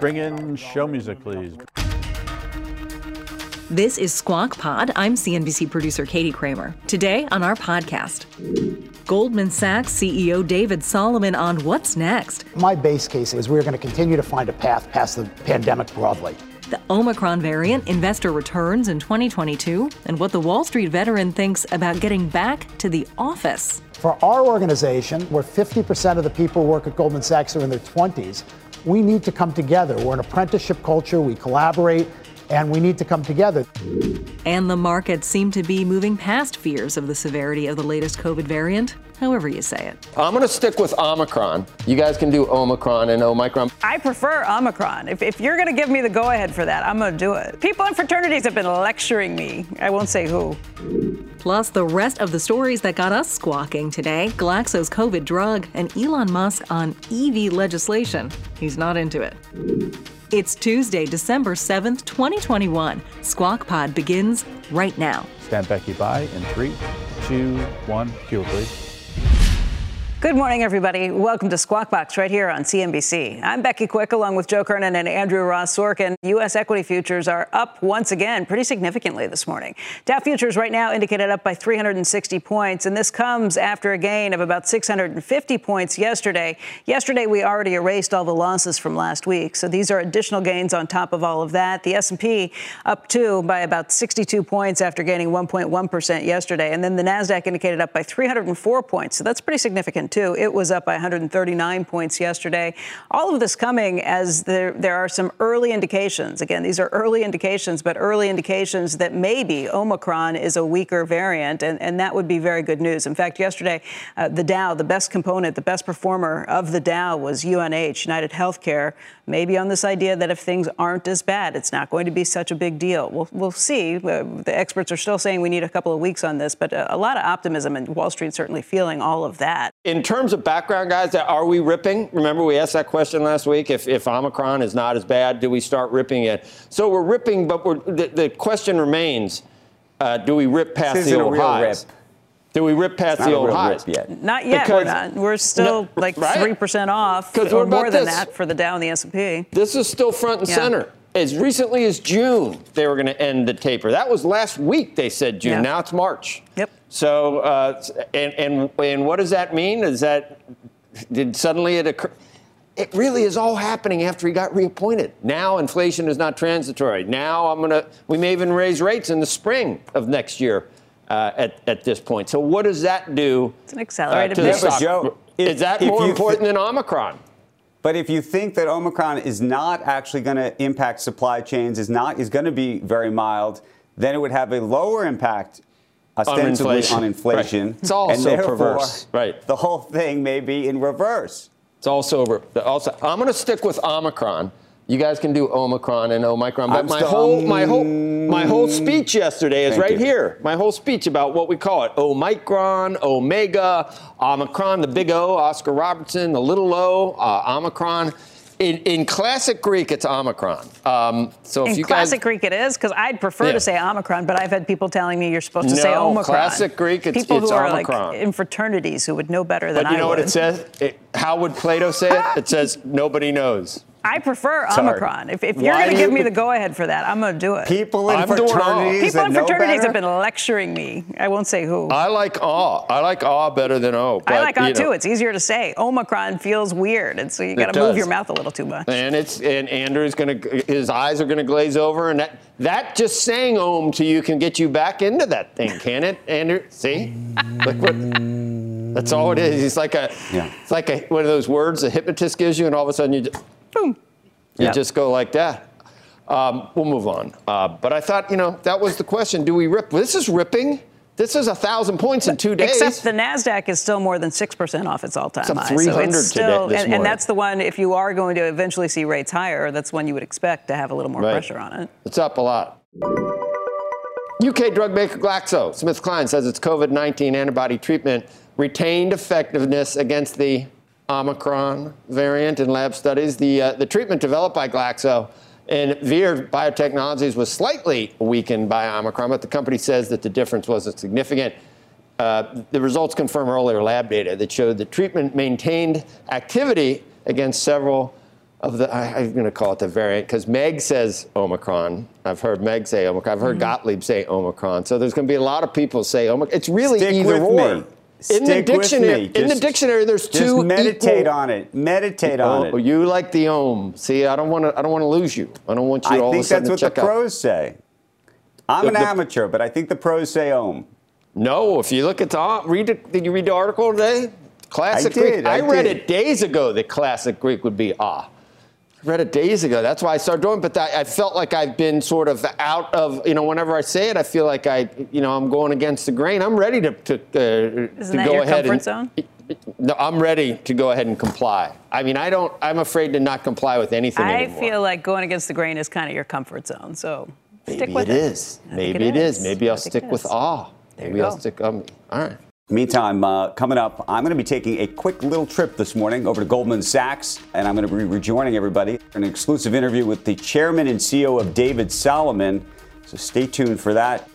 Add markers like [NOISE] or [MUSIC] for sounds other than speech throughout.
Bring in show music, please. This is Squawk Pod. I'm CNBC producer Katie Kramer. Today on our podcast, Goldman Sachs CEO David Solomon on what's next. My base case is we're going to continue to find a path past the pandemic broadly. The Omicron variant, investor returns in 2022, and what the Wall Street veteran thinks about getting back to the office. For our organization, where 50% of the people who work at Goldman Sachs are in their 20s, we need to come together. We're an apprenticeship culture, we collaborate, and we need to come together. And the markets seem to be moving past fears of the severity of the latest COVID variant, however you say it. I'm going to stick with Omicron. You guys can do Omicron and Omicron. I prefer Omicron. If, if you're going to give me the go ahead for that, I'm going to do it. People in fraternities have been lecturing me. I won't say who. Plus, the rest of the stories that got us squawking today Glaxo's COVID drug and Elon Musk on EV legislation. He's not into it. It's Tuesday, December 7th, 2021. Squawk Pod begins right now. Stand Becky by in three, two, one. Cue, please. Good morning, everybody. Welcome to Squawk Box right here on CNBC. I'm Becky Quick, along with Joe Kernen and Andrew Ross Sorkin. U.S. equity futures are up once again, pretty significantly this morning. Dow futures right now indicated up by 360 points, and this comes after a gain of about 650 points yesterday. Yesterday, we already erased all the losses from last week, so these are additional gains on top of all of that. The S&P up two by about 62 points after gaining 1.1 percent yesterday, and then the Nasdaq indicated up by 304 points, so that's pretty significant too. It was up by 139 points yesterday. All of this coming as there, there are some early indications. Again, these are early indications, but early indications that maybe Omicron is a weaker variant, and, and that would be very good news. In fact, yesterday, uh, the Dow, the best component, the best performer of the Dow was UNH, United Healthcare, maybe on this idea that if things aren't as bad, it's not going to be such a big deal. We'll, we'll see. Uh, the experts are still saying we need a couple of weeks on this, but a, a lot of optimism, and Wall Street certainly feeling all of that. In terms of background, guys, are we ripping? Remember, we asked that question last week. If, if Omicron is not as bad, do we start ripping it? So we're ripping, but we're, the, the question remains uh, do we rip past this the old highs? Rip. Do we rip past not the old highs? yet. Not yet. Because, we're not. We're still no, like right? three percent off, or more about than that for the Dow and the S&P. This is still front and Yeah. center. As recently as June, they were going to end the taper. That was last week. They said June. Yeah. Now it's March. Yep. So, uh, and, and and what does that mean? Is that did suddenly it occur? It really is all happening after he got reappointed. Now inflation is not transitory. Now I'm gonna. We may even raise rates in the spring of next year. Uh, at, at this point, so what does that do? It's an accelerated to the pace. Yeah, but stock? Joe, is that more you important thi- than Omicron? But if you think that Omicron is not actually going to impact supply chains, is not is going to be very mild, then it would have a lower impact ostensibly inflation. on inflation. Right. It's all and so therefore, perverse. Right. The whole thing may be in reverse. It's also over. Also, I'm going to stick with Omicron. You guys can do Omicron and Omicron, but I'm my still- whole my whole my whole speech yesterday is Thank right you. here. My whole speech about what we call it: Omicron, Omega, Omicron, the big O, Oscar Robertson, the little O, uh, Omicron. In, in classic Greek, it's Omicron. Um, so if In you classic guys, Greek, it is because I'd prefer Yeah. to say Omicron, but I've had people telling me you're supposed to say No, Omicron. classic Greek, it's- people it's who are Omicron. like in fraternities who would know better than I. but you I know what it says? It, how would Plato say it? It says nobody knows. I prefer Sorry. Omicron. If, if you're going to give you- me the go ahead for that, I'm going to do it. People in I'm fraternities People in fraternities have been lecturing me. I won't say who. I like awe. I like awe better than O. I but, like O you know. too. It's easier to say. Omicron feels weird, and so you got to move your mouth a little too much. And it's and Andrew's gonna his eyes are gonna glaze over, and that that just saying "om" to you can get you back into that thing, can it, Andrew? See, look what. That's all it is. It's like a, Yeah. it's like a, one of those words the hypnotist gives you, and all of a sudden you, just, boom, you Yep. just go like that. Um, we'll move on. Uh, but I thought, you know, that was the question: Do we rip? This is ripping. This is a thousand points in two days. Except the Nasdaq is still more than six percent off its all-time It's up high. 300 so still, today- this and, and that's the one. If you are going to eventually see rates higher, that's when you would expect to have a little more Right. pressure on it. It's up a lot. UK drug maker GlaxoSmithKline says its COVID 19 antibody treatment retained effectiveness against the Omicron variant in lab studies. The, uh, the treatment developed by Glaxo and Vir Biotechnologies was slightly weakened by Omicron, but the company says that the difference wasn't significant. Uh, the results confirm earlier lab data that showed the treatment maintained activity against several of the, I, I'm going to call it the variant because Meg says Omicron. I've heard Meg say Omicron. I've heard Gottlieb say Omicron. So there's going to be a lot of people say Omicron. It's really Stick either or. me. In the Stick with dictionary, me. in the dictionary, there's Just two meditate equal- on it. Meditate on Oh, it. you like the Om. See, I don't want to. I don't want to lose you. I don't want you I all think of a sudden that's what the check out. pros say. I'm The- an the- amateur, but I think the pros say Om. No, if you look at the read it, did you read the article today? Classic I Greek. I, I read did. it days ago. that classic Greek would be ah. Read it days ago. That's why I started doing. it. But that, I felt like I've been sort of out of. You know, whenever I say it, I feel like I, you know, I'm going against the grain. I'm ready to to, uh, Isn't that go your ahead comfort and. zone? No, I'm ready to go ahead and comply. I mean, I don't. I'm afraid to not comply with anything I anymore. feel like going against the grain is kind of your comfort zone. So stick with it it. is. Maybe it is. Maybe I'll stick with awe. There Maybe I'll stick. Um, all right. Meantime, uh, coming up, I'm going to be taking a quick little trip this morning over to Goldman Sachs, and I'm going to be rejoining everybody for an exclusive interview with the chairman and CEO of David Solomon. So stay tuned for that.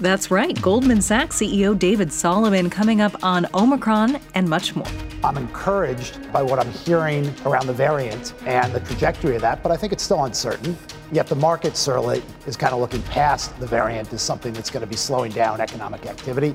That's right. Goldman Sachs CEO David Solomon coming up on Omicron and much more. I'm encouraged by what I'm hearing around the variant and the trajectory of that, but I think it's still uncertain. Yet the market certainly is kind of looking past the variant as something that's going to be slowing down economic activity.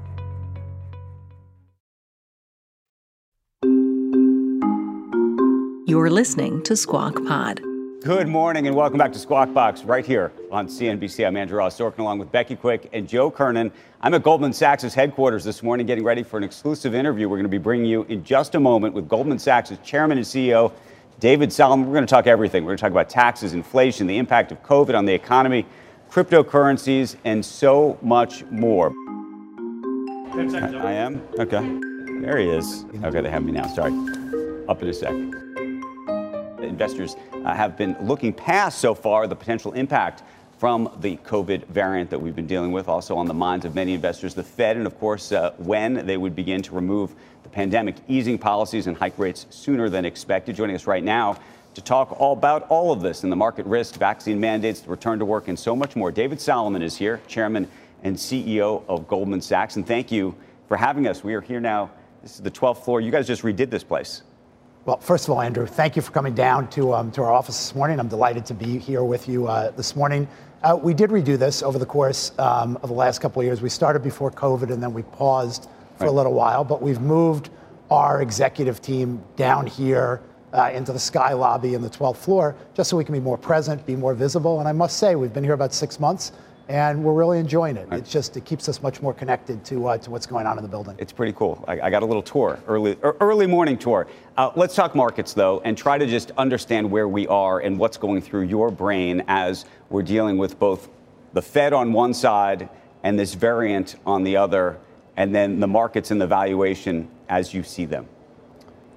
You're listening to Squawk Pod. Good morning and welcome back to Squawk Box right here on CNBC. I'm Andrew Ross Sorkin along with Becky Quick and Joe Kernen. I'm at Goldman Sachs' headquarters this morning getting ready for an exclusive interview we're going to be bringing you in just a moment with Goldman Sachs' chairman and CEO, David Solomon. We're going to talk everything. We're going to talk about taxes, inflation, the impact of COVID on the economy, cryptocurrencies, and so much more. I, I am? Okay. There he is. Okay, they have me now. Sorry. Up in a second. Investors uh, have been looking past so far the potential impact from the COVID variant that we've been dealing with, also on the minds of many investors, the Fed, and of course, uh, when they would begin to remove the pandemic easing policies and hike rates sooner than expected. Joining us right now to talk all about all of this and the market risk, vaccine mandates, the return to work, and so much more. David Solomon is here, chairman and CEO of Goldman Sachs. And thank you for having us. We are here now. This is the 12th floor. You guys just redid this place. Well, first of all, Andrew, thank you for coming down to, um, to our office this morning. I'm delighted to be here with you uh, this morning. Uh, we did redo this over the course um, of the last couple of years. We started before COVID and then we paused for a little while, but we've moved our executive team down here uh, into the Sky Lobby in the 12th floor just so we can be more present, be more visible. And I must say, we've been here about six months and we're really enjoying it. It's just, it keeps us much more connected to, uh, to what's going on in the building. It's pretty cool. I, I got a little tour, early, early morning tour. Uh, let's talk markets, though, and try to just understand where we are and what's going through your brain as we're dealing with both the Fed on one side and this variant on the other, and then the markets and the valuation as you see them.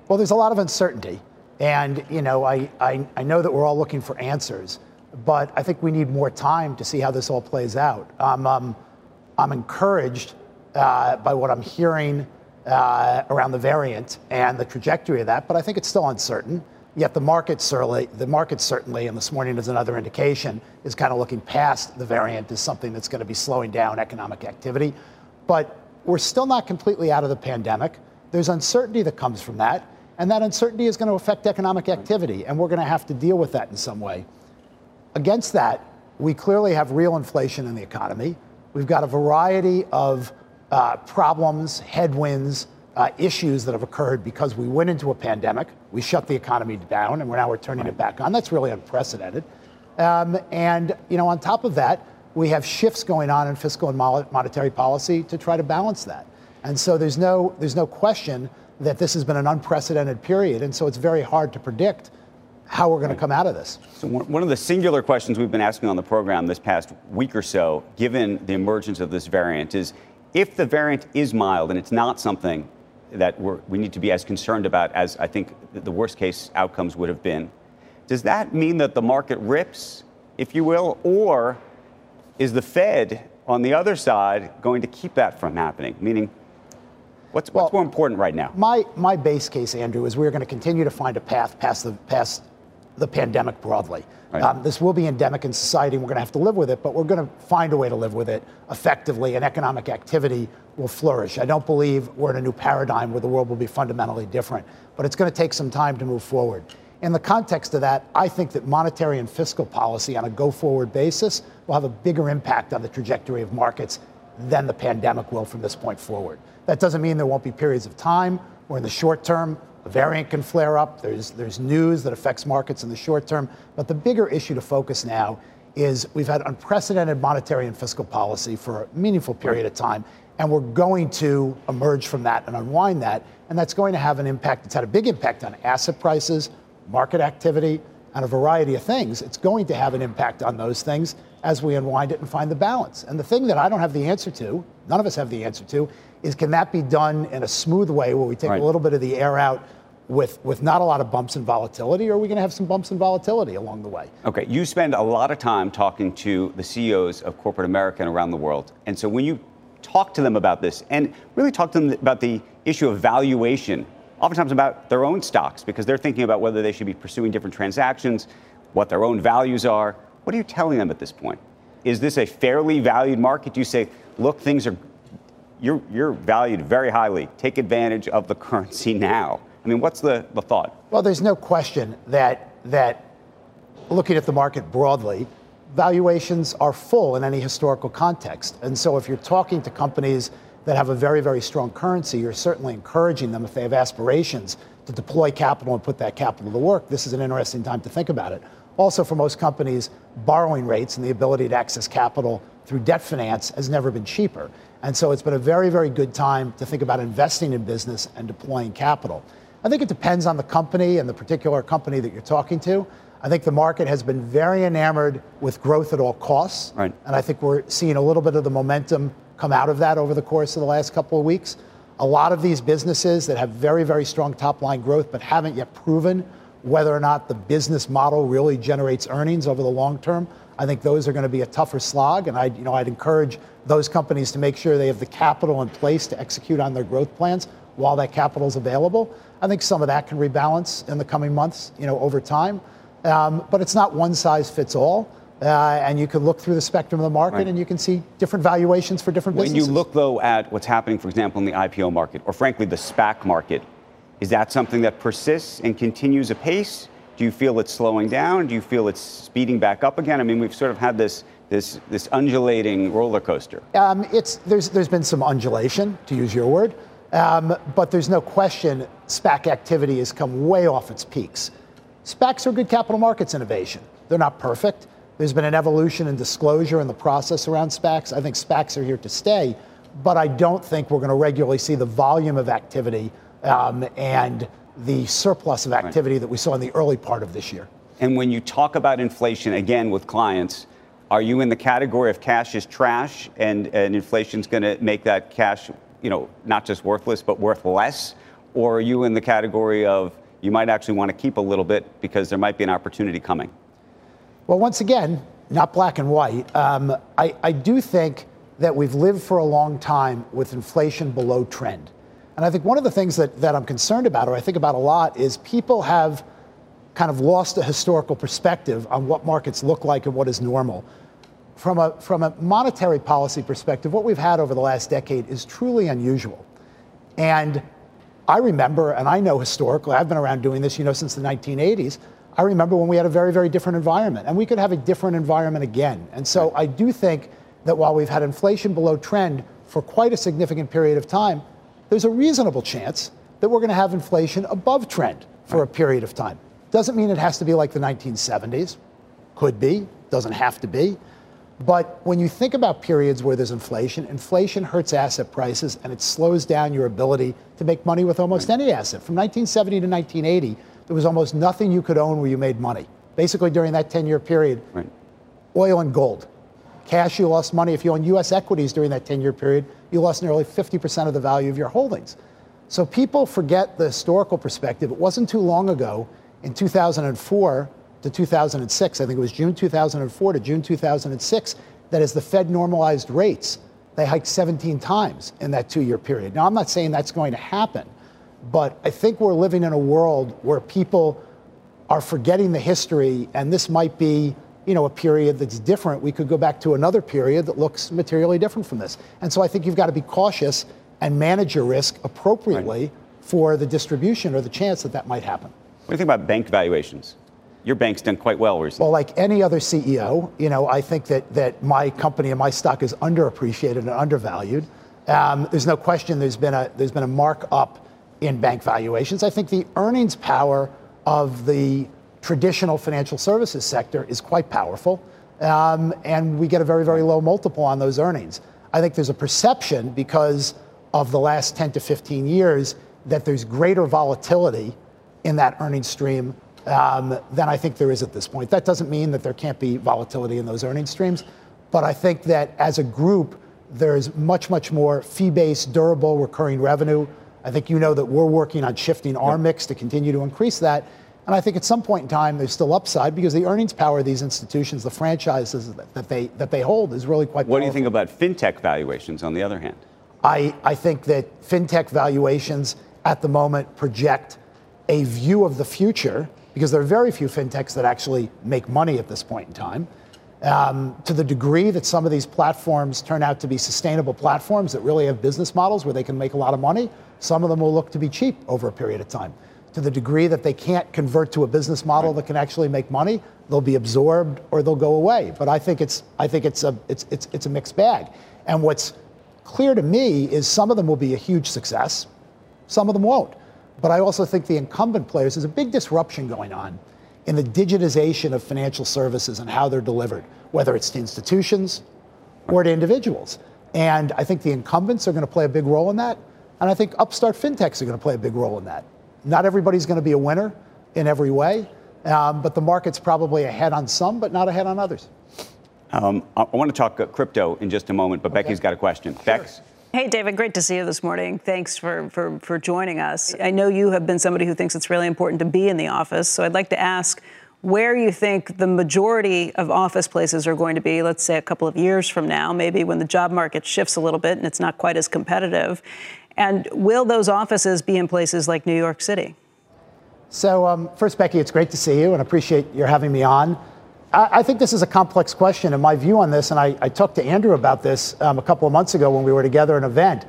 Well, there's a lot of uncertainty. And, you know, I, I, I know that we're all looking for answers, but I think we need more time to see how this all plays out. Um, um, I'm encouraged uh, by what I'm hearing uh, around the variant and the trajectory of that, but I think it's still uncertain. Yet the market certainly, the market certainly, and this morning is another indication, is kind of looking past the variant as something that's going to be slowing down economic activity. But we're still not completely out of the pandemic. There's uncertainty that comes from that, and that uncertainty is going to affect economic activity, and we're going to have to deal with that in some way. Against that, we clearly have real inflation in the economy. We've got a variety of uh, problems, headwinds, uh, issues that have occurred because we went into a pandemic, we shut the economy down, and we're now we're turning it back on. That's really unprecedented. Um, and you know, on top of that, we have shifts going on in fiscal and monetary policy to try to balance that. And so there's no there's no question that this has been an unprecedented period, and so it's very hard to predict how we're going to come out of this. So one of the singular questions we've been asking on the program this past week or so, given the emergence of this variant, is if the variant is mild and it's not something that we need to be as concerned about as I think the worst case outcomes would have been. Does that mean that the market rips, if you will, or is the Fed on the other side going to keep that from happening? Meaning, what's, what's well, more important right now? My, my base case, Andrew, is we're going to continue to find a path past the, past the pandemic broadly. Right. Um, this will be endemic in society, and we're going to have to live with it, but we're going to find a way to live with it effectively, and economic activity will flourish. I don't believe we're in a new paradigm where the world will be fundamentally different, but it's going to take some time to move forward. In the context of that, I think that monetary and fiscal policy on a go forward basis will have a bigger impact on the trajectory of markets than the pandemic will from this point forward. That doesn't mean there won't be periods of time where, in the short term, a variant can flare up. There's, there's news that affects markets in the short term. But the bigger issue to focus now is we've had unprecedented monetary and fiscal policy for a meaningful period of time. And we're going to emerge from that and unwind that. And that's going to have an impact. It's had a big impact on asset prices, market activity, and a variety of things. It's going to have an impact on those things as we unwind it and find the balance. And the thing that I don't have the answer to, none of us have the answer to, is can that be done in a smooth way where we take right. a little bit of the air out with, with not a lot of bumps and volatility, or are we going to have some bumps and volatility along the way? Okay, you spend a lot of time talking to the CEOs of corporate America and around the world. And so when you talk to them about this and really talk to them about the issue of valuation, oftentimes about their own stocks, because they're thinking about whether they should be pursuing different transactions, what their own values are. What are you telling them at this point? Is this a fairly valued market? Do you say, look, things are you're, you're valued very highly. Take advantage of the currency [LAUGHS] now. I mean, what's the, the thought? Well, there's no question that, that looking at the market broadly, valuations are full in any historical context. And so if you're talking to companies that have a very, very strong currency, you're certainly encouraging them if they have aspirations to deploy capital and put that capital to work. This is an interesting time to think about it. Also, for most companies, borrowing rates and the ability to access capital through debt finance has never been cheaper. And so it's been a very, very good time to think about investing in business and deploying capital. I think it depends on the company and the particular company that you're talking to. I think the market has been very enamored with growth at all costs. Right. And I think we're seeing a little bit of the momentum come out of that over the course of the last couple of weeks. A lot of these businesses that have very, very strong top line growth but haven't yet proven whether or not the business model really generates earnings over the long term. I think those are going to be a tougher slog, and I, you know, I'd encourage those companies to make sure they have the capital in place to execute on their growth plans while that capital is available. I think some of that can rebalance in the coming months, you know, over time. Um, but it's not one size fits all. Uh, and you can look through the spectrum of the market right. and you can see different valuations for different when businesses. When you look, though, at what's happening, for example, in the IPO market, or frankly, the SPAC market, is that something that persists and continues apace? Do you feel it's slowing down? Do you feel it's speeding back up again? I mean, we've sort of had this this this undulating roller coaster. Um, it's there's there's been some undulation, to use your word. Um, but there's no question SPAC activity has come way off its peaks. SPACs are good capital markets innovation. They're not perfect. There's been an evolution in disclosure in the process around SPACs. I think SPACs are here to stay, but I don't think we're going to regularly see the volume of activity um, and the surplus of activity right. that we saw in the early part of this year. And when you talk about inflation, again, with clients, are you in the category of cash is trash and, and inflation's going to make that cash you know, not just worthless, but worth less? or are you in the category of you might actually want to keep a little bit because there might be an opportunity coming? Well, once again, not black and white. Um, I, I do think that we've lived for a long time with inflation below trend. And I think one of the things that, that I'm concerned about, or I think about a lot, is people have kind of lost a historical perspective on what markets look like and what is normal. From a, from a monetary policy perspective, what we've had over the last decade is truly unusual. And I remember, and I know historically, I've been around doing this, you know, since the 1980s. I remember when we had a very, very different environment, and we could have a different environment again. And so I do think that while we've had inflation below trend for quite a significant period of time, there's a reasonable chance that we're going to have inflation above trend for a period of time. Doesn't mean it has to be like the 1970s. Could be, doesn't have to be. But when you think about periods where there's inflation, inflation hurts asset prices and it slows down your ability to make money with almost any asset. From 1970 to 1980, there was almost nothing you could own where you made money. Basically, during that 10 year period, right. oil and gold. Cash, you lost money. If you own US equities during that 10 year period, you lost nearly 50% of the value of your holdings. So people forget the historical perspective. It wasn't too long ago, in 2004 to 2006, I think it was June 2004 to June 2006, that as the Fed normalized rates, they hiked 17 times in that two year period. Now, I'm not saying that's going to happen, but I think we're living in a world where people are forgetting the history, and this might be you know, a period that's different. We could go back to another period that looks materially different from this. And so I think you've got to be cautious and manage your risk appropriately right. for the distribution or the chance that that might happen. What do you think about bank valuations? Your bank's done quite well recently. Well, like any other CEO, you know, I think that, that my company and my stock is underappreciated and undervalued. Um, there's no question there's been a there's been a markup in bank valuations. I think the earnings power of the traditional financial services sector is quite powerful. Um, and we get a very, very low multiple on those earnings. I think there's a perception because of the last 10 to 15 years that there's greater volatility in that earnings stream um, than I think there is at this point. That doesn't mean that there can't be volatility in those earnings streams, but I think that as a group, there's much, much more fee based, durable, recurring revenue. I think you know that we're working on shifting our mix to continue to increase that. And I think at some point in time, there's still upside because the earnings power of these institutions, the franchises that they, that they hold, is really quite What do you think about fintech valuations, on the other hand? I, I think that fintech valuations at the moment project a view of the future because there are very few fintechs that actually make money at this point in time. Um, to the degree that some of these platforms turn out to be sustainable platforms that really have business models where they can make a lot of money, some of them will look to be cheap over a period of time to the degree that they can't convert to a business model right. that can actually make money, they'll be absorbed or they'll go away. But I think it's I think it's a it's it's it's a mixed bag. And what's clear to me is some of them will be a huge success, some of them won't. But I also think the incumbent players there's a big disruption going on in the digitization of financial services and how they're delivered, whether it's to institutions or to individuals. And I think the incumbents are going to play a big role in that. And I think upstart fintechs are going to play a big role in that. Not everybody's going to be a winner in every way, um, but the market's probably ahead on some, but not ahead on others. Um, I, I want to talk uh, crypto in just a moment, but okay. Becky's got a question. Sure. Bex? Hey, David, great to see you this morning. Thanks for, for, for joining us. I know you have been somebody who thinks it's really important to be in the office, so I'd like to ask where you think the majority of office places are going to be, let's say a couple of years from now, maybe when the job market shifts a little bit and it's not quite as competitive. And will those offices be in places like New York City? So, um, first, Becky, it's great to see you and appreciate your having me on. I, I think this is a complex question, and my view on this, and I, I talked to Andrew about this um, a couple of months ago when we were together at an event.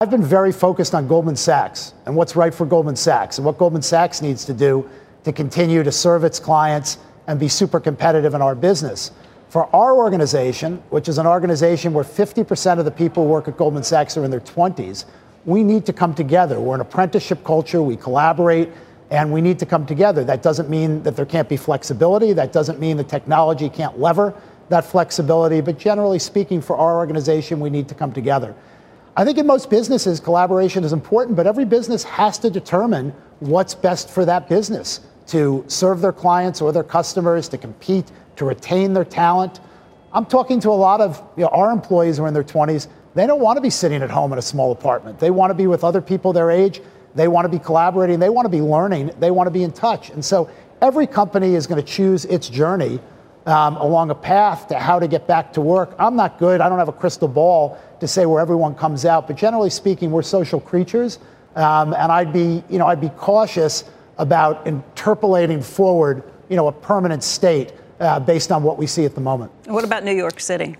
I've been very focused on Goldman Sachs and what's right for Goldman Sachs and what Goldman Sachs needs to do to continue to serve its clients and be super competitive in our business. For our organization, which is an organization where 50% of the people who work at Goldman Sachs are in their 20s, we need to come together. We're an apprenticeship culture, we collaborate, and we need to come together. That doesn't mean that there can't be flexibility, that doesn't mean the technology can't lever that flexibility, but generally speaking, for our organization, we need to come together. I think in most businesses, collaboration is important, but every business has to determine what's best for that business to serve their clients or their customers, to compete, to retain their talent. I'm talking to a lot of you know, our employees who are in their 20s they don't want to be sitting at home in a small apartment. They want to be with other people their age. They want to be collaborating. They want to be learning. They want to be in touch. And so every company is going to choose its journey um, along a path to how to get back to work. I'm not good. I don't have a crystal ball to say where everyone comes out. But generally speaking, we're social creatures. Um, and I'd be, you know, I'd be cautious about interpolating forward, you know, a permanent state uh, based on what we see at the moment. What about New York City?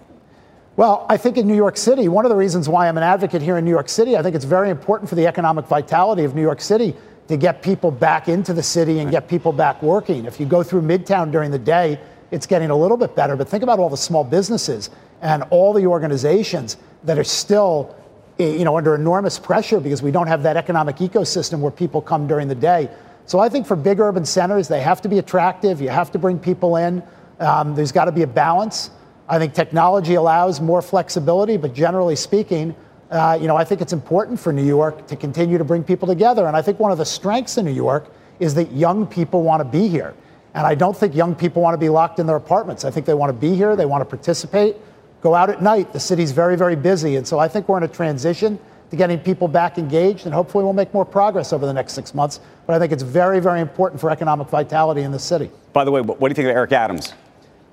Well, I think in New York City, one of the reasons why I'm an advocate here in New York City, I think it's very important for the economic vitality of New York City to get people back into the city and get people back working. If you go through Midtown during the day, it's getting a little bit better, but think about all the small businesses and all the organizations that are still you know, under enormous pressure because we don't have that economic ecosystem where people come during the day. So I think for big urban centers, they have to be attractive. You have to bring people in. Um, there's got to be a balance. I think technology allows more flexibility, but generally speaking, uh, you know, I think it's important for New York to continue to bring people together. And I think one of the strengths in New York is that young people want to be here. And I don't think young people want to be locked in their apartments. I think they want to be here, they want to participate, go out at night. The city's very, very busy. And so I think we're in a transition to getting people back engaged, and hopefully we'll make more progress over the next six months. But I think it's very, very important for economic vitality in the city. By the way, what do you think of Eric Adams?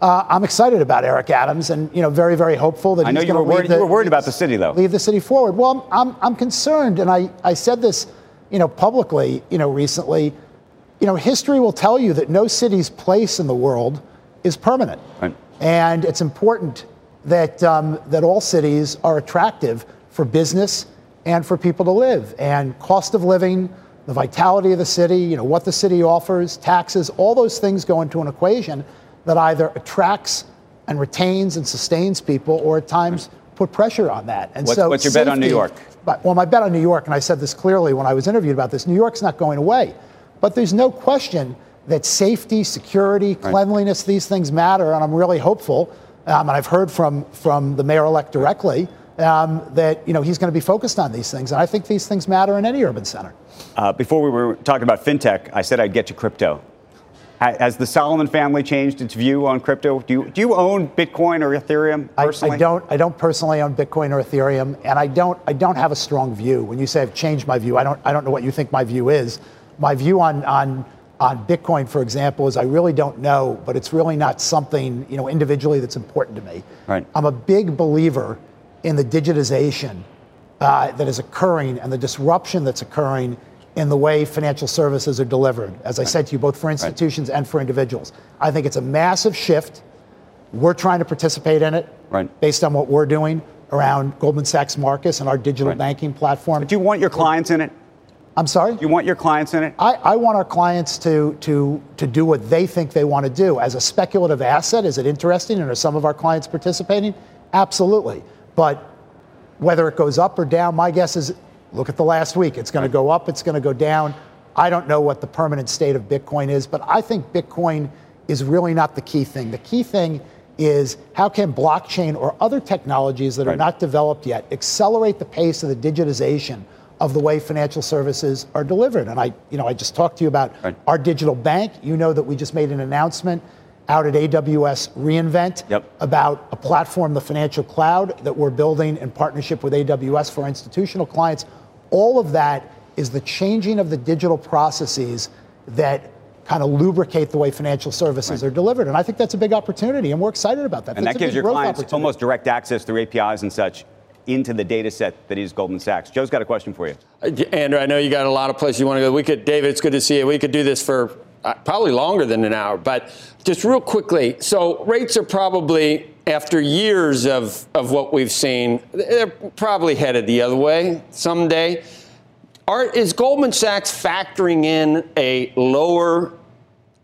Uh, I'm excited about Eric Adams, and you know, very, very hopeful that I know he's you were worried. The, you were worried about the city, though. Leave the city forward. Well, I'm, I'm concerned, and I, I said this, you know, publicly, you know, recently. You know, history will tell you that no city's place in the world is permanent, right. and it's important that um, that all cities are attractive for business and for people to live. And cost of living, the vitality of the city, you know, what the city offers, taxes, all those things go into an equation that either attracts and retains and sustains people or at times put pressure on that. And what's, so what's your safety, bet on New York? But, well, my bet on New York, and I said this clearly when I was interviewed about this, New York's not going away. But there's no question that safety, security, cleanliness, right. these things matter, and I'm really hopeful. Um, and I've heard from, from the mayor-elect directly um, that you know he's going to be focused on these things, and I think these things matter in any urban center. Uh, before we were talking about fintech, I said I'd get to crypto. Has the Solomon family changed its view on crypto? Do you, do you own Bitcoin or Ethereum personally? I, I, don't. I don't personally own Bitcoin or Ethereum, and I don't. I don't have a strong view. When you say I've changed my view, I don't. I don't know what you think my view is. My view on on on Bitcoin, for example, is I really don't know, but it's really not something you know individually that's important to me. Right. I'm a big believer in the digitization uh, that is occurring and the disruption that's occurring in the way financial services are delivered, as I right. said to you, both for institutions right. and for individuals. I think it's a massive shift. We're trying to participate in it right. based on what we're doing around Goldman Sachs Marcus and our digital banking platform. But do you want your clients in it? I'm sorry? Do you want your clients in it? I, I want our clients to, to, to do what they think they want to do. As a speculative asset, is it interesting and are some of our clients participating? Absolutely. But whether it goes up or down, my guess is Look at the last week. It's going to go up, it's going to go down. I don't know what the permanent state of Bitcoin is, but I think Bitcoin is really not the key thing. The key thing is how can blockchain or other technologies that right. are not developed yet accelerate the pace of the digitization of the way financial services are delivered. And I, you know, I just talked to you about right. our digital bank. You know that we just made an announcement out at AWS reInvent yep. about a platform, the financial cloud, that we're building in partnership with AWS for institutional clients all of that is the changing of the digital processes that kind of lubricate the way financial services right. are delivered. And I think that's a big opportunity, and we're excited about that. And that's that gives your clients almost direct access through APIs and such into the data set that is Goldman Sachs. Joe's got a question for you. Uh, Andrew, I know you got a lot of places you want to go. We could, David, it's good to see you. We could do this for probably longer than an hour, but just real quickly. So rates are probably after years of, of what we've seen, they're probably headed the other way someday. Are, is Goldman Sachs factoring in a lower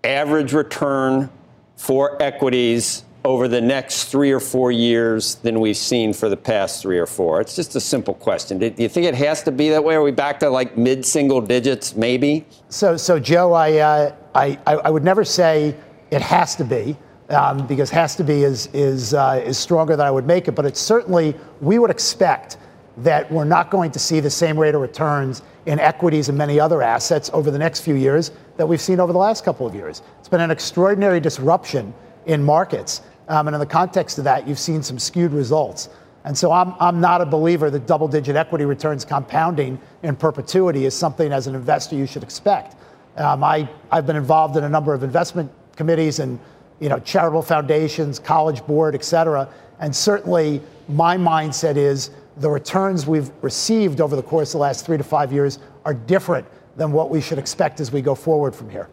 average return for equities over the next three or four years than we've seen for the past three or four? It's just a simple question. Do you think it has to be that way? Are we back to like mid single digits, maybe? So, so Joe, I, uh, I, I would never say it has to be um, because has to be is, is, uh, is stronger than I would make it. But it's certainly, we would expect that we're not going to see the same rate of returns in equities and many other assets over the next few years that we've seen over the last couple of years. It's been an extraordinary disruption in markets. Um, and in the context of that, you've seen some skewed results. And so I'm, I'm not a believer that double digit equity returns compounding in perpetuity is something as an investor you should expect. Um, I, I've been involved in a number of investment committees and you know, charitable foundations, college board, et cetera. And certainly my mindset is the returns we've received over the course of the last three to five years are different than what we should expect as we go forward from here.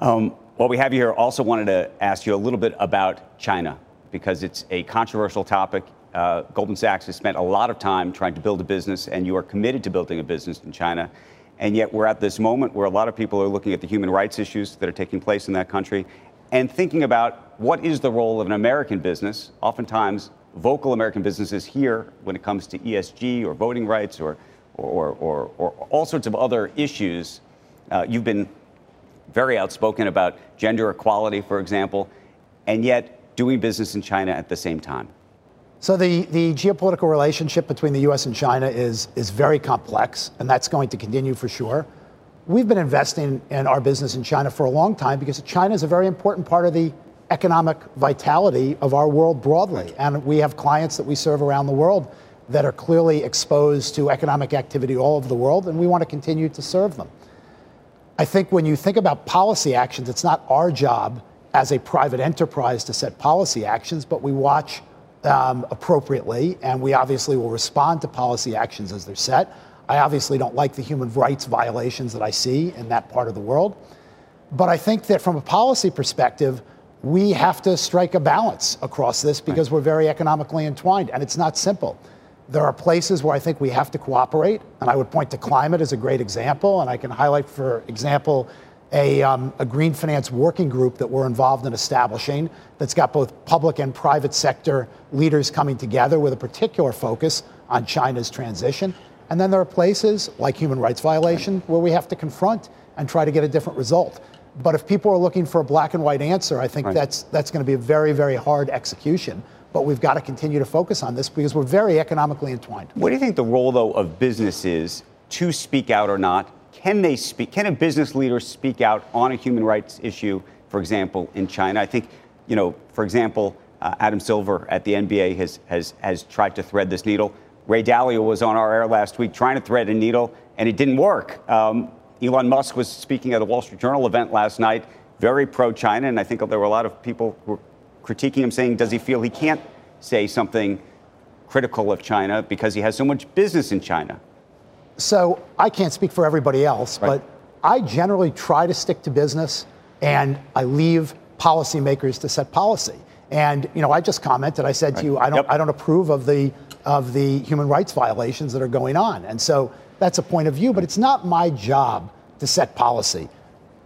Um, while we have you here, also wanted to ask you a little bit about China because it's a controversial topic. Uh, Goldman Sachs has spent a lot of time trying to build a business, and you are committed to building a business in China. And yet, we're at this moment where a lot of people are looking at the human rights issues that are taking place in that country and thinking about what is the role of an American business, oftentimes vocal American businesses here when it comes to ESG or voting rights or, or, or, or all sorts of other issues. Uh, you've been very outspoken about gender equality, for example, and yet doing business in China at the same time. So the, the geopolitical relationship between the U.S. and China is, is very complex, and that's going to continue for sure. We've been investing in our business in China for a long time because China is a very important part of the economic vitality of our world broadly. And we have clients that we serve around the world that are clearly exposed to economic activity all over the world, and we want to continue to serve them. I think when you think about policy actions, it's not our job as a private enterprise to set policy actions, but we watch um, appropriately, and we obviously will respond to policy actions as they're set. I obviously don't like the human rights violations that I see in that part of the world. But I think that from a policy perspective, we have to strike a balance across this because we're very economically entwined, and it's not simple. There are places where I think we have to cooperate, and I would point to climate as a great example, and I can highlight, for example, a, um, a green finance working group that we're involved in establishing that's got both public and private sector leaders coming together with a particular focus on China's transition. And then there are places like human rights violation where we have to confront and try to get a different result. But if people are looking for a black and white answer, I think right. that's that's going to be a very very hard execution. But we've got to continue to focus on this because we're very economically entwined. What do you think the role though of businesses to speak out or not? Can they speak? Can a business leader speak out on a human rights issue, for example, in China? I think, you know, for example, uh, Adam Silver at the NBA has has has tried to thread this needle. Ray Dalio was on our air last week trying to thread a needle, and it didn't work. Um, Elon Musk was speaking at a Wall Street Journal event last night, very pro China, and I think there were a lot of people who were critiquing him, saying, Does he feel he can't say something critical of China because he has so much business in China? So I can't speak for everybody else, right. but I generally try to stick to business and I leave policymakers to set policy. And you know, I just commented. I said right. to you, I don't, yep. I don't approve of the of the human rights violations that are going on. And so that's a point of view, but it's not my job to set policy.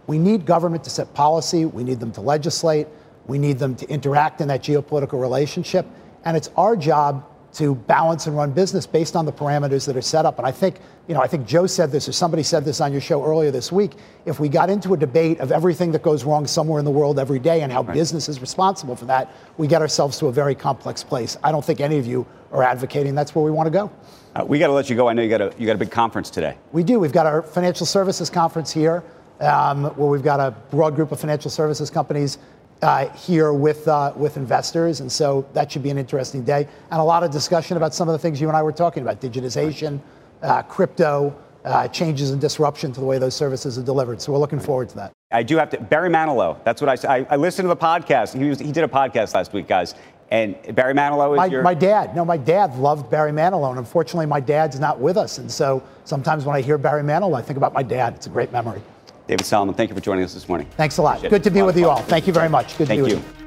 We need government to set policy, we need them to legislate, we need them to interact in that geopolitical relationship, and it's our job to balance and run business based on the parameters that are set up. And I think, you know, I think Joe said this or somebody said this on your show earlier this week. If we got into a debate of everything that goes wrong somewhere in the world every day and how right. business is responsible for that, we get ourselves to a very complex place. I don't think any of you are advocating that's where we want to go. Uh, we got to let you go. I know you got a you got a big conference today. We do. We've got our financial services conference here, um, where we've got a broad group of financial services companies uh, here with uh, with investors, and so that should be an interesting day, and a lot of discussion about some of the things you and I were talking about: digitization, uh, crypto, uh, changes and disruption to the way those services are delivered. So we're looking forward to that. I do have to Barry Manilow. That's what I said. I, I listened to the podcast. He was, he did a podcast last week, guys. And Barry Manilow is my, your... my dad. No, my dad loved Barry Manilow, and unfortunately, my dad's not with us. And so sometimes when I hear Barry Manilow, I think about my dad. It's a great memory. David Solomon, thank you for joining us this morning. Thanks a lot. Appreciate Good to be with you all. Thank you very much. Good thank to be you. with you.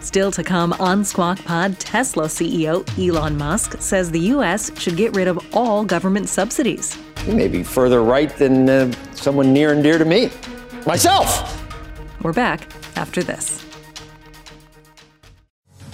Still to come on Squawk Pod, Tesla CEO Elon Musk says the U.S. should get rid of all government subsidies. You may be further right than uh, someone near and dear to me, myself. We're back after this.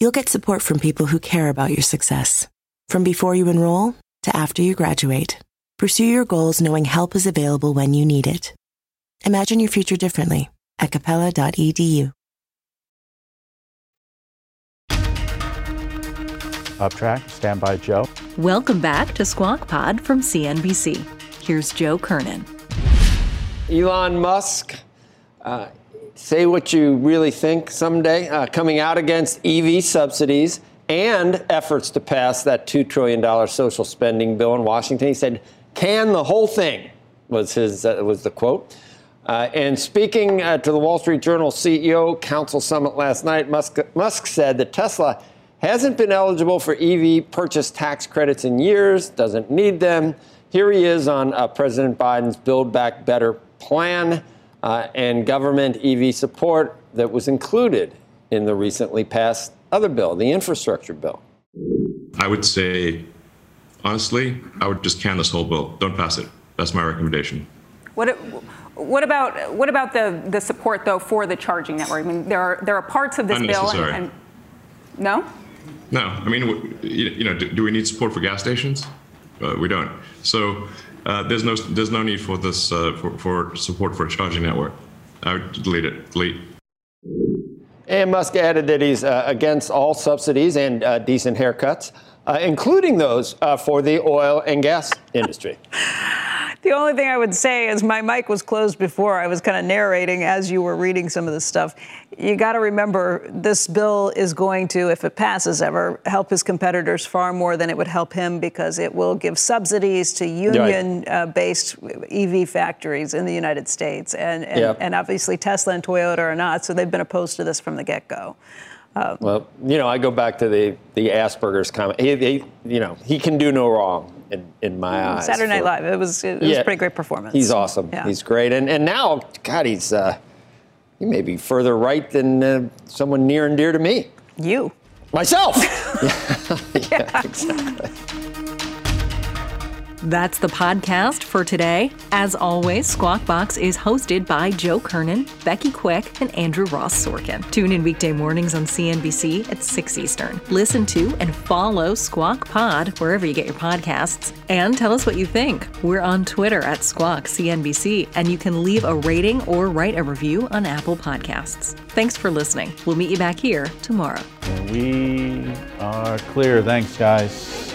you'll get support from people who care about your success. From before you enroll to after you graduate, pursue your goals knowing help is available when you need it. Imagine your future differently at capella.edu. Up track, stand by Joe. Welcome back to Squawk Pod from CNBC. Here's Joe Kernen. Elon Musk, uh, say what you really think someday, uh, coming out against EV subsidies and efforts to pass that $2 trillion social spending bill in Washington. He said, can the whole thing, was, his, uh, was the quote. Uh, and speaking uh, to the Wall Street Journal CEO Council Summit last night, Musk, Musk said that Tesla hasn't been eligible for EV purchase tax credits in years, doesn't need them. Here he is on uh, President Biden's Build Back Better plan uh, and government EV support that was included in the recently passed other bill, the infrastructure bill. I would say, honestly, I would just can this whole bill. Don't pass it. That's my recommendation. What, what about what about the, the support though for the charging network? I mean, there are there are parts of this bill and, and no. No, I mean, you know, do, do we need support for gas stations? Uh, we don't. So uh, there's no there's no need for this uh, for, for support for a charging network. I would delete it. Delete. And Musk added that he's uh, against all subsidies and uh, decent haircuts, uh, including those uh, for the oil and gas industry. [LAUGHS] The only thing I would say is my mic was closed before. I was kind of narrating as you were reading some of this stuff. You got to remember this bill is going to, if it passes ever, help his competitors far more than it would help him because it will give subsidies to union uh, based EV factories in the United States. And, and, yep. and obviously, Tesla and Toyota are not, so they've been opposed to this from the get go. Um, well, you know, I go back to the the Asperger's comment. He, he, you know, he can do no wrong in, in my eyes. Saturday Night Live. It was it was yeah, a pretty great performance. He's awesome. Yeah. He's great. And and now, God, he's uh, he may be further right than uh, someone near and dear to me. You. Myself. yeah, [LAUGHS] [LAUGHS] yeah, exactly. That's the podcast for today. As always, Squawk Box is hosted by Joe Kernen, Becky Quick, and Andrew Ross Sorkin. Tune in weekday mornings on CNBC at 6 Eastern. Listen to and follow Squawk Pod wherever you get your podcasts. And tell us what you think. We're on Twitter at Squawk CNBC, and you can leave a rating or write a review on Apple Podcasts. Thanks for listening. We'll meet you back here tomorrow. We are clear. Thanks, guys.